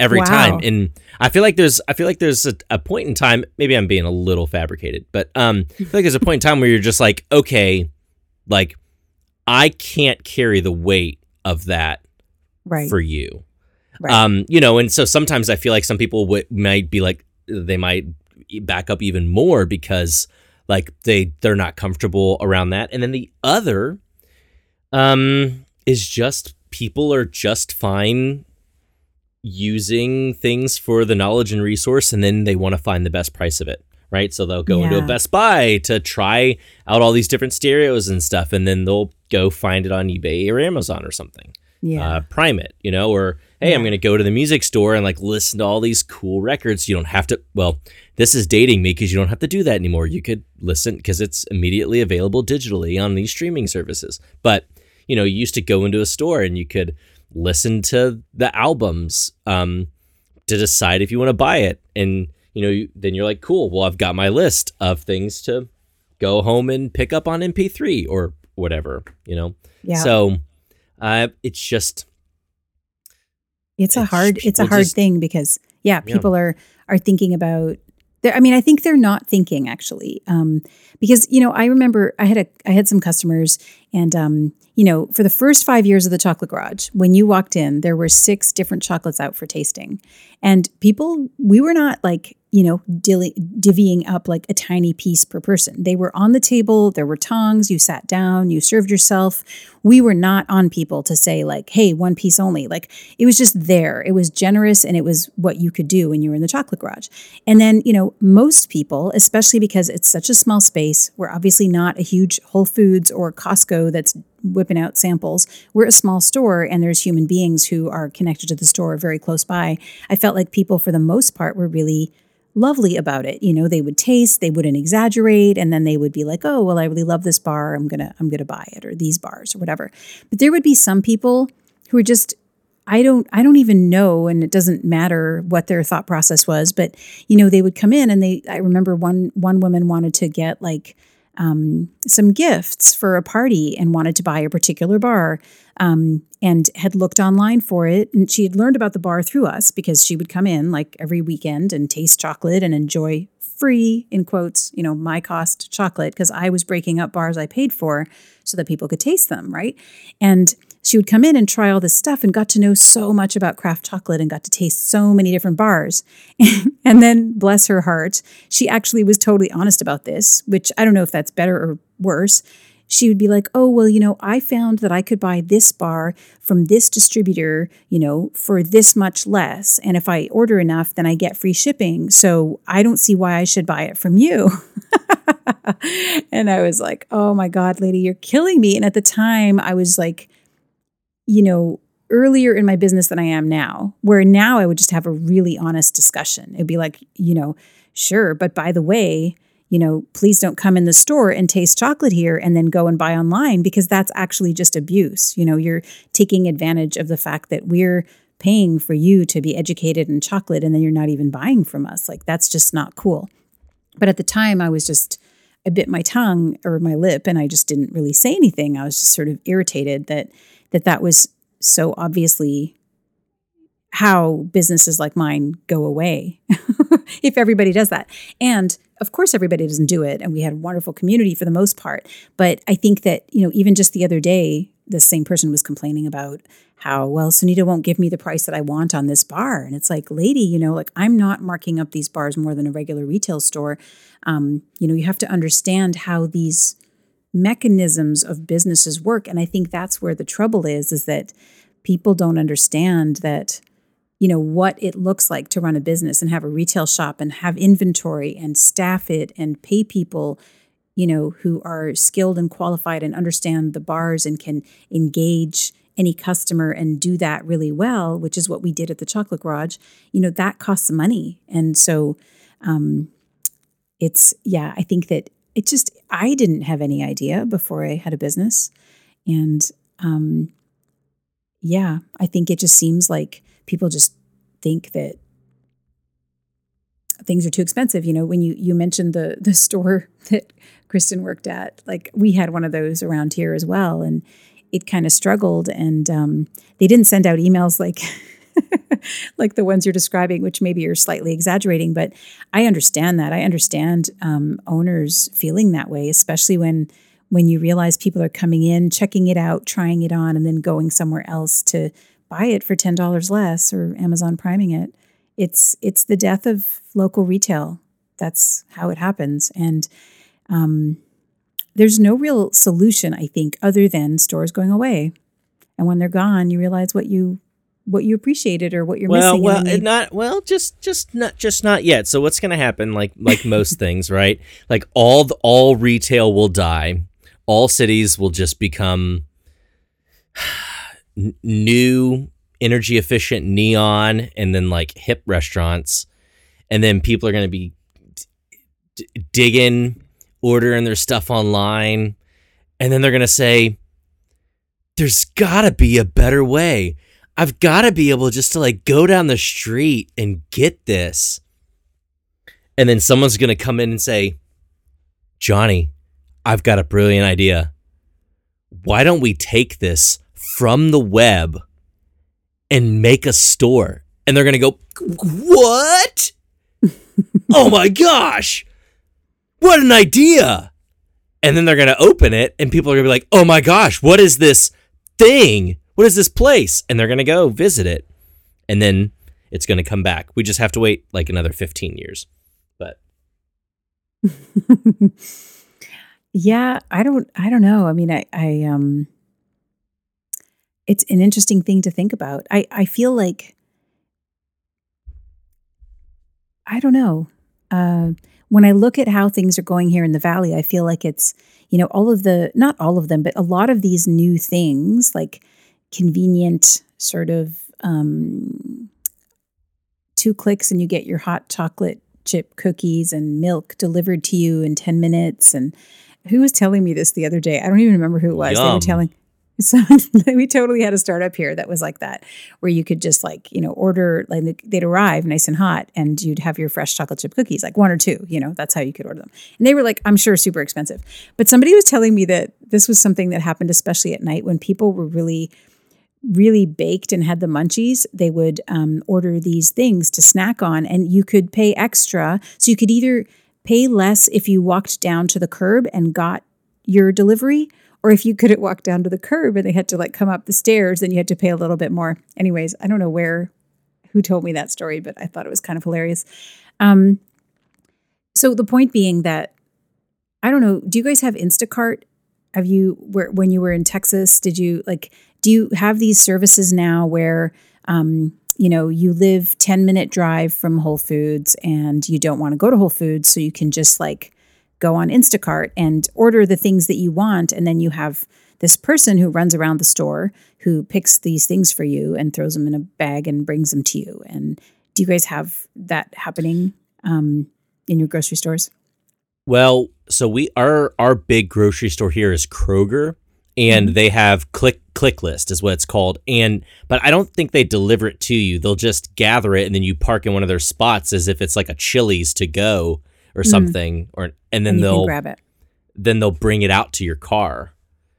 every Wow. time. And I feel like there's, I feel like there's a, a point in time. Maybe I'm being a little fabricated, but um, I feel like there's a point in time where you're just like, okay, like, I can't carry the weight of that Right. for you. Right. Um, you know, and so sometimes I feel like some people w- might be like they might back up even more because like they they're not comfortable around that. And then the other um is just people are just fine using things for the knowledge and resource and then they want to find the best price of it right so they'll go into a best buy to try out all these different stereos and stuff and then they'll go find it on ebay or amazon or something yeah. uh, prime it, you know, or hey, I'm going to go to the music store and like listen to all these cool records. You don't have to, well, this is dating me because you don't have to do that anymore. You could listen because it's immediately available digitally on these streaming services. But, you know, you used to go into a store and you could listen to the albums um, to decide if you want to buy it. And, you know, you, then you're like, cool, well, I've got my list of things to go home and pick up on MP3 or whatever, you know? yeah. So uh, it's just it's a hard it's a hard just- thing because yeah, Yeah. people are are thinking about they're- I mean, I think they're not thinking actually, um, because you know, I remember I had a I had some customers, and um, you know, for the first five years of the Chocolate Garage, when you walked in, there were six different chocolates out for tasting, and people we were not like you know dilly, divvying up like a tiny piece per person. They were on the table. There were tongs. You sat down. You served yourself. We were not on people to say like, hey, one piece only. Like it was just there. It was generous, and it was what you could do when you were in the Chocolate Garage. And then, you know, most people, especially because it's such a small space, we're obviously not a huge Whole Foods or Costco that's whipping out samples. We're a small store and there's human beings who are connected to the store very close by. I felt like people, for the most part, were really lovely about it. You know, they would taste, they wouldn't exaggerate, and then they would be like, "Oh, well, I really love this bar. I'm gonna, I'm gonna buy it," or these bars, or whatever. But there would be some people who are just I don't I don't even know and it doesn't matter what their thought process was but you know they would come in and they I remember one one woman wanted to get like um, some gifts for a party and wanted to buy a particular bar um, and had looked online for it. And she had learned about the bar through us because she would come in like every weekend and taste chocolate and enjoy free in quotes you know my cost chocolate because I was breaking up bars I paid for so that people could taste them right? And she would come in and try all this stuff and got to know so much about craft chocolate and got to taste so many different bars. and then, bless her heart, she actually was totally honest about this, which I don't know if that's better or worse. She would be like, Oh, well, you know, I found that I could buy this bar from this distributor, you know, for this much less. And if I order enough, then I get free shipping. So I don't see why I should buy it from you. and I was like, Oh my God, lady, you're killing me. And at the time, I was like, you know, earlier in my business than I am now, where now I would just have a really honest discussion. It'd be like, you know, sure, but by the way, you know, please don't come in the store and taste chocolate here and then go and buy online because that's actually just abuse. You know, you're taking advantage of the fact that we're paying for you to be educated in chocolate and then you're not even buying from us. Like that's just not cool. But at the time I was just I bit my tongue or my lip and I just didn't really say anything. I was just sort of irritated that that that was so obviously how businesses like mine go away if everybody does that. And of course everybody doesn't do it and we had a wonderful community for the most part, but I think that, you know, even just the other day the same person was complaining about how well Sunita won't give me the price that I want on this bar, and it's like, lady, you know, like I'm not marking up these bars more than a regular retail store. Um, you know, you have to understand how these mechanisms of businesses work, and I think that's where the trouble is, is that people don't understand that you know what it looks like to run a business and have a retail shop and have inventory and staff it and pay people you know, who are skilled and qualified and understand the bars and can engage any customer and do that really well, which is what we did at the Chocolate Garage, you know, that costs money. And so um, it's, yeah, I think that it just, I didn't have any idea before I had a business. And um, yeah, I think it just seems like people just think that things are too expensive. You know, when you you mentioned the the store that Kristen worked at, like we had one of those around here as well, and it kind of struggled. And um, they didn't send out emails like like the ones you're describing, which maybe you're slightly exaggerating, but I understand that. I understand um, owners feeling that way, especially when when you realize people are coming in, checking it out, trying it on, and then going somewhere else to buy it for ten dollars less or Amazon priming it it's it's the death of local retail. That's how it happens, and um, there's no real solution, I think, other than stores going away. And when they're gone, you realize what you what you appreciated or what you're well, missing. Well, not well, just just not just not yet. So what's going to happen? Like like most things, right? Like all the, all retail will die. All cities will just become new energy efficient neon and then like hip restaurants and then people are going to be d- digging ordering their stuff online and then they're going to say there's got to be a better way i've got to be able just to like go down the street and get this and then someone's going to come in and say johnny i've got a brilliant idea why don't we take this from the web and make a store. And they're going to go, What? oh my gosh. What an idea. And then they're going to open it and people are going to be like, Oh my gosh, what is this thing? What is this place? And they're going to go visit it. And then it's going to come back. We just have to wait like another 15 years. But yeah, I don't I don't know. I mean, I I um it's an interesting thing to think about. I, I feel like, I don't know. Uh, when I look at how things are going here in the valley, I feel like it's, you know, all of the, not all of them, but a lot of these new things like convenient sort of um, two clicks and you get your hot chocolate chip cookies and milk delivered to you in 10 minutes. And who was telling me this the other day? I don't even remember who it was. Yum. They were telling, so we totally had a startup here that was like that, where you could just like, you know, order, like they'd arrive nice and hot and you'd have your fresh chocolate chip cookies, like one or two, you know, that's how you could order them. And they were like, I'm sure super expensive. But somebody was telling me that this was something that happened, especially at night when people were really, really baked and had the munchies. They would um, order these things to snack on and you could pay extra. So you could either pay less if you walked down to the curb and got your delivery or if you couldn't walk down to the curb and they had to like come up the stairs, then you had to pay a little bit more. Anyways, I don't know where, who told me that story, but I thought it was kind of hilarious. Um, so the point being that I don't know. Do you guys have Instacart? Have you where when you were in Texas? Did you like? Do you have these services now where um, you know you live ten minute drive from Whole Foods and you don't want to go to Whole Foods, so you can just like go on Instacart and order the things that you want. And then you have this person who runs around the store who picks these things for you and throws them in a bag and brings them to you. And do you guys have that happening um, in your grocery stores? Well, so we our our big grocery store here is Kroger, and mm-hmm. they have click click list is what it's called. And but I don't think they deliver it to you. They'll just gather it and then you park in one of their spots as if it's like a Chili's to go or mm. something, or and then and they'll grab it. Then they'll bring it out to your car.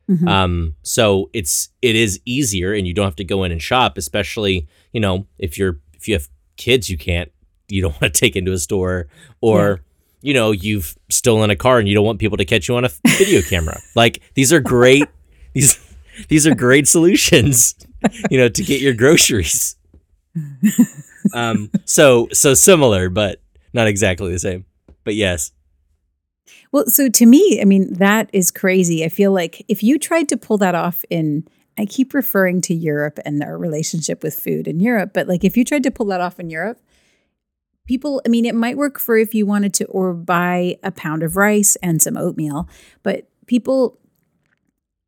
Mm-hmm. Um, so it's it is easier, and you don't have to go in and shop. Especially, you know, if you're if you have kids, you can't you don't want to take into a store, or yeah. you know, you've stolen a car and you don't want people to catch you on a video camera. Like these are great. These these are great solutions, you know, to get your groceries. Um, so so similar, but not exactly the same. But yes. Well, so to me, I mean, that is crazy. I feel like if you tried to pull that off in, I keep referring to Europe and our relationship with food in Europe, but like if you tried to pull that off in Europe, people, I mean, it might work for if you wanted to or buy a pound of rice and some oatmeal, but people,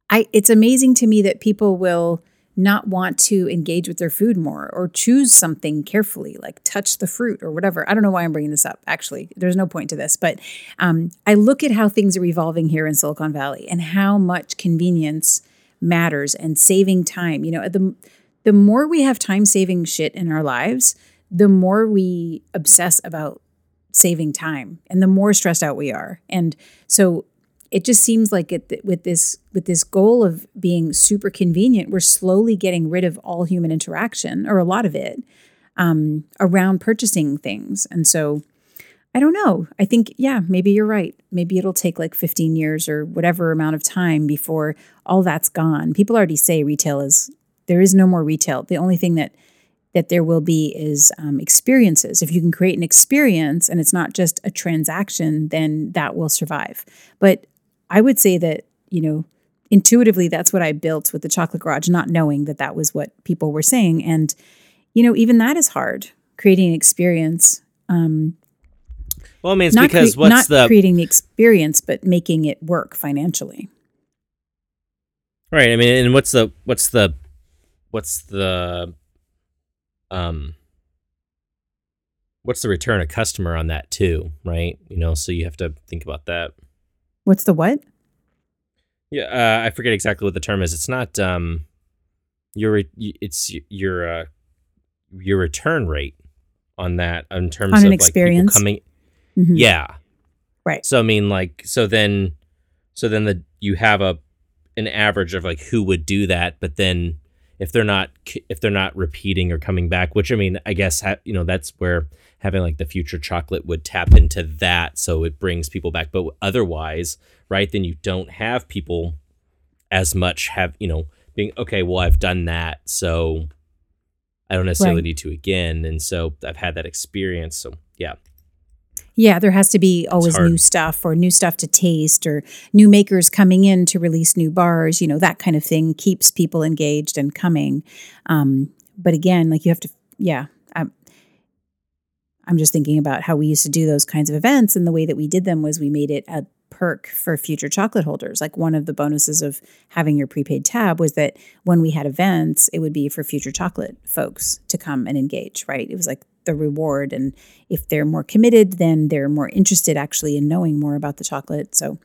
I, it's amazing to me that people will not want to engage with their food more or choose something carefully, like touch the fruit or whatever. I don't know why I'm bringing this up. Actually, there's no point to this, but um, I look at how things are evolving here in Silicon Valley and how much convenience matters and saving time. You know, the the more we have time saving shit in our lives, the more we obsess about saving time and the more stressed out we are. And so it just seems like it, with this with this goal of being super convenient, we're slowly getting rid of all human interaction or a lot of it um, around purchasing things. And so I don't know. I think yeah, maybe you're right. Maybe it'll take like 15 years or whatever amount of time before all that's gone. People already say retail is there is no more retail. The only thing that that there will be is um, experiences. If you can create an experience and it's not just a transaction, then that will survive. But I would say that, you know, intuitively, that's what I built with the chocolate garage, not knowing that that was what people were saying. And, you know, even that is hard, creating an experience. Um, well, I mean, it's because cre- what's not the creating the experience, but making it work financially. Right. I mean, and what's the what's the what's the um what's the return of customer on that too, right? You know, so you have to think about that. What's the what? Yeah, uh, I forget exactly what the term is. It's not um, your it's your uh, your return rate on that in terms on of like experience. coming. Mm-hmm. Yeah, right. So I mean, like, so then, so then the you have a an average of like who would do that, but then if they're not if they're not repeating or coming back, which I mean, I guess ha- you know that's where having like the future chocolate would tap into that so it brings people back but otherwise right then you don't have people as much have you know being okay well i've done that so i don't necessarily right. need to again and so i've had that experience so yeah yeah, there has to be always new stuff or new stuff to taste or new makers coming in to release new bars. You know, that kind of thing keeps people engaged and coming. Um, but again, like you have to, yeah, I'm just thinking about how we used to do those kinds of events. And the way that we did them was we made it a perk for future chocolate holders. Like one of the bonuses of having your prepaid tab was that when we had events, it would be for future chocolate folks to come and engage, right? It was like the reward. And if they're more committed, then they're more interested actually in knowing more about the chocolate. So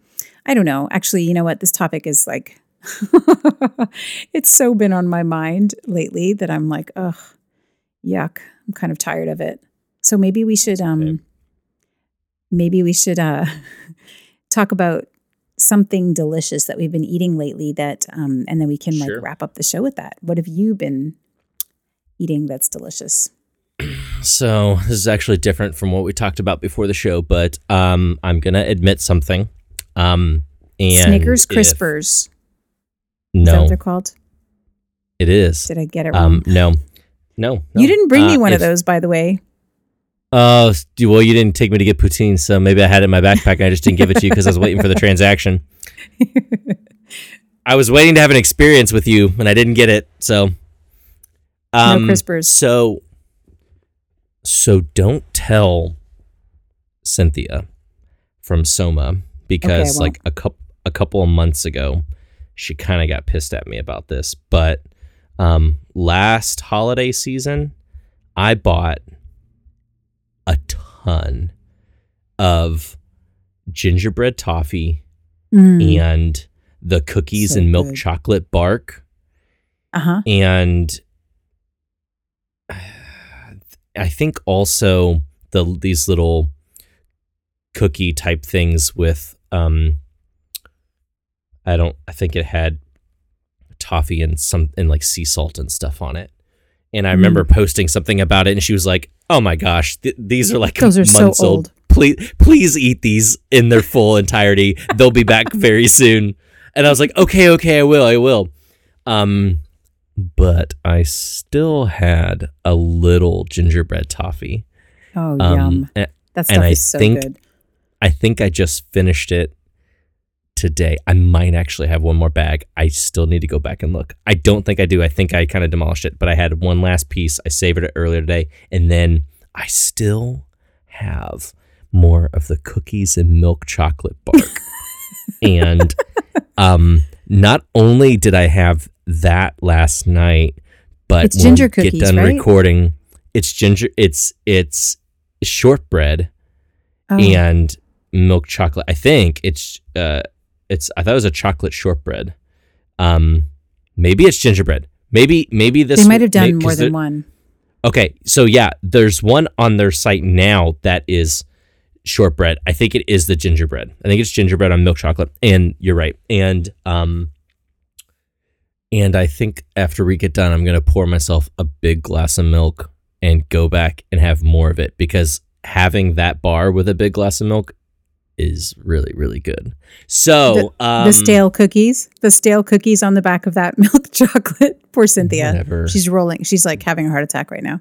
I don't know. Actually, you know what? This topic is like, it's so been on my mind lately that I'm like, ugh, yuck. I'm kind of tired of it. So maybe we should um okay. maybe we should uh talk about something delicious that we've been eating lately that um and then we can like wrap up the show with that. What have you been eating that's delicious? So, this is actually different from what we talked about before the show, but um I'm going to admit something. Um and Snickers Crispers. If, no. Is that what they're called? It is. Did I get it um, wrong? Um, no. No, no. You didn't bring uh, me one if, of those, by the way. Oh, well, you didn't take me to get poutine, so maybe I had it in my backpack and I just didn't give it to you because I was waiting for the transaction. I was waiting to have an experience with you, and I didn't get it. So, um, no crispers. So, so don't tell Cynthia from Soma because, okay, like a couple a couple of months ago, she kind of got pissed at me about this. But um, last holiday season, I bought ton of gingerbread toffee mm. and the cookies so and milk good. chocolate bark. Uh-huh. And I think also the these little cookie type things with um I don't I think it had toffee and some and like sea salt and stuff on it. And I remember mm. posting something about it and she was like, oh my gosh, th- these are like those are months so old. old. Please, please eat these in their full entirety. They'll be back very soon. And I was like, okay, okay, I will, I will. Um, but I still had a little gingerbread toffee. Oh, Um, yum. a- That and stuff I is so think- good. I think I just finished it today. I might actually have one more bag. I still need to go back and look. I don't think I do. I think I kind of demolished it, but I had one last piece. I savored it earlier today, and then I still have more of the cookies and milk chocolate bark. and um, not only did I have that last night, but It's ginger we get done right? recording. It's ginger. It's it's shortbread Oh, and milk chocolate. I think it's uh it's I thought it was a chocolate shortbread. Um maybe it's gingerbread. Maybe maybe this they might have may- more than one. Okay, so yeah, there's one on their site now that is shortbread. I think it is the gingerbread. I think it's gingerbread on milk chocolate. And you're right. And um and I think after we get done, I'm gonna pour myself a big glass of milk and go back and have more of it because having that bar with a big glass of milk is really, really good. So um, the stale cookies, the stale cookies on the back of that milk chocolate. Poor Cynthia. Whatever. She's rolling. She's like having a heart attack right now.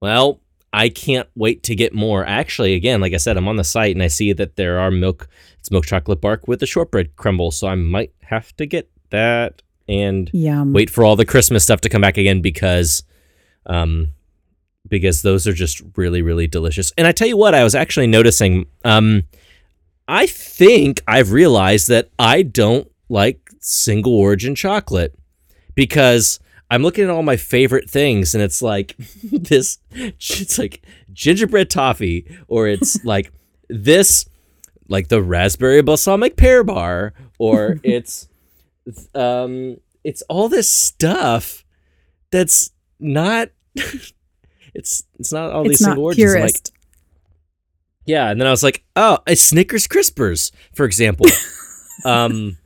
Well, I can't wait to get more. Actually, again, like I said, I'm on the site and I see that there are milk. It's milk chocolate bark with the shortbread crumble, so I might have to get that and Yum. wait for all the Christmas stuff to come back again because, um, because those are just really, really delicious. And I tell you what, I was actually noticing. Um, I think I've realized that I don't like single origin chocolate because I'm looking at all my favorite things and it's like this it's like gingerbread toffee or it's like this like the raspberry balsamic pear bar or it's um it's all this stuff that's not it's it's not all it's these single origins like yeah, and then I was like, oh, a Snickers Crispers, for example. um,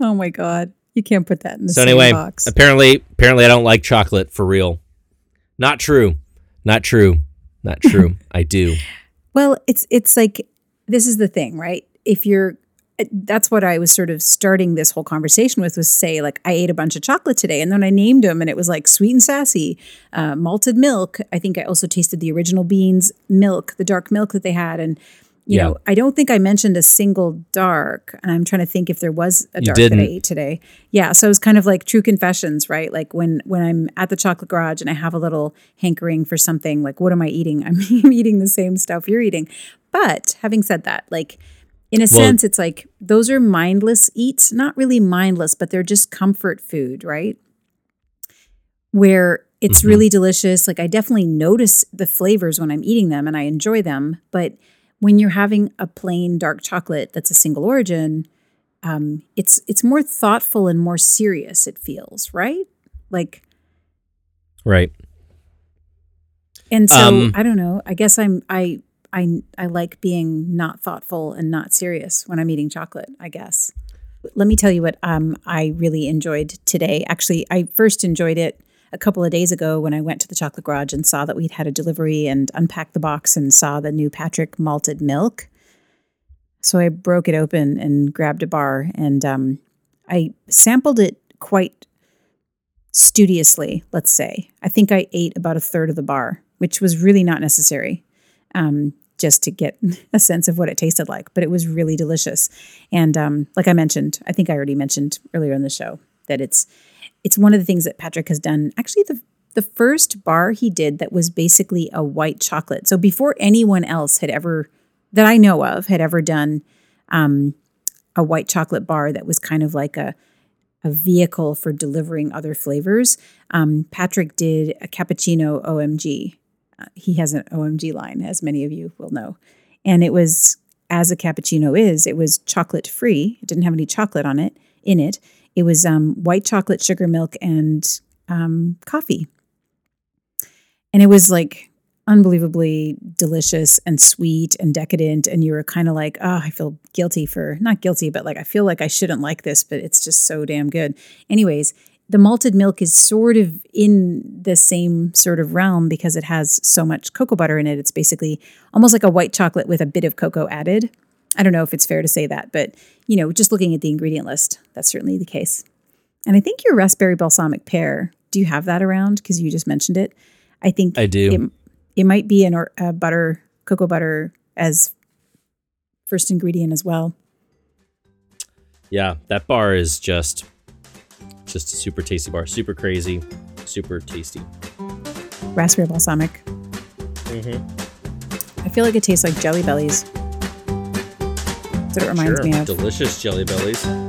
oh my god, you can't put that in the so anyway, box. apparently, apparently, I don't like chocolate for real. Not true. Not true. Not true. I do. Well, it's it's like this is the thing, right? If you're that's what I was sort of starting this whole conversation with was say like I ate a bunch of chocolate today and then I named them and it was like sweet and sassy, uh, malted milk. I think I also tasted the original beans milk, the dark milk that they had, and you Yeah. know I don't think I mentioned a single dark. And I'm trying to think if there was a dark that. I ate today. Yeah, so it was kind of like true confessions, right? Like when when I'm at the chocolate garage and I have a little hankering for something, like what am I eating? I'm eating the same stuff you're eating. But having said that, like in a Well- sense, it's like those are mindless eats, not really mindless, but they're just comfort food, right? Where it's Mhm. really delicious. Like I definitely notice the flavors when I'm eating them and I enjoy them. But when you're having a plain dark chocolate that's a single origin, um, it's it's more thoughtful and more serious. It feels right, like Right. And so Um, I don't know. I guess I'm I I I like being not thoughtful and not serious when I'm eating chocolate, I guess. Let me tell you what um I really enjoyed today. Actually, I first enjoyed it a couple of days ago when I went to the chocolate garage and saw that we'd had a delivery and unpacked the box and saw the new Patric malted milk. So I broke it open and grabbed a bar and um I sampled it quite studiously, let's say. I think I ate about a third of the bar, which was really not necessary, um, just to get a sense of what it tasted like. But it was really delicious. And um, like I mentioned, I think I already mentioned earlier in the show that it's it's one of the things that Patric has done. Actually, the the first bar he did that was basically a white chocolate. So before anyone else had ever that I know of had ever done um, a white chocolate bar that was kind of like a a vehicle for delivering other flavors. Um, Patric did a cappuccino OMG. He has an OMG line, as many of you will know. And it was, as a cappuccino is, it was chocolate free. It didn't have any chocolate on it, in it. It was um, white chocolate, sugar milk, and um, coffee. And it was like unbelievably delicious and sweet and decadent. And you were kind of like, oh, I feel guilty for, not guilty, but like, I feel like I shouldn't like this, but it's just so damn good. Anyways, the malted milk is sort of in the same sort of realm because it has so much cocoa butter in it. It's basically almost like a white chocolate with a bit of cocoa added. I don't know if it's fair to say that, but you know, just looking at the ingredient list, that's certainly the case. And I think your raspberry balsamic pear. Do you have that around? Because you just mentioned it. I think I do. It, it might be an or, a butter, cocoa butter as first ingredient as well. Yeah, that bar is just just a super tasty bar. Super crazy, super tasty. Raspberry balsamic. Mm-hmm. I feel like it tastes like Jelly Bellies. That's what it reminds sure. me of. Delicious jelly bellies.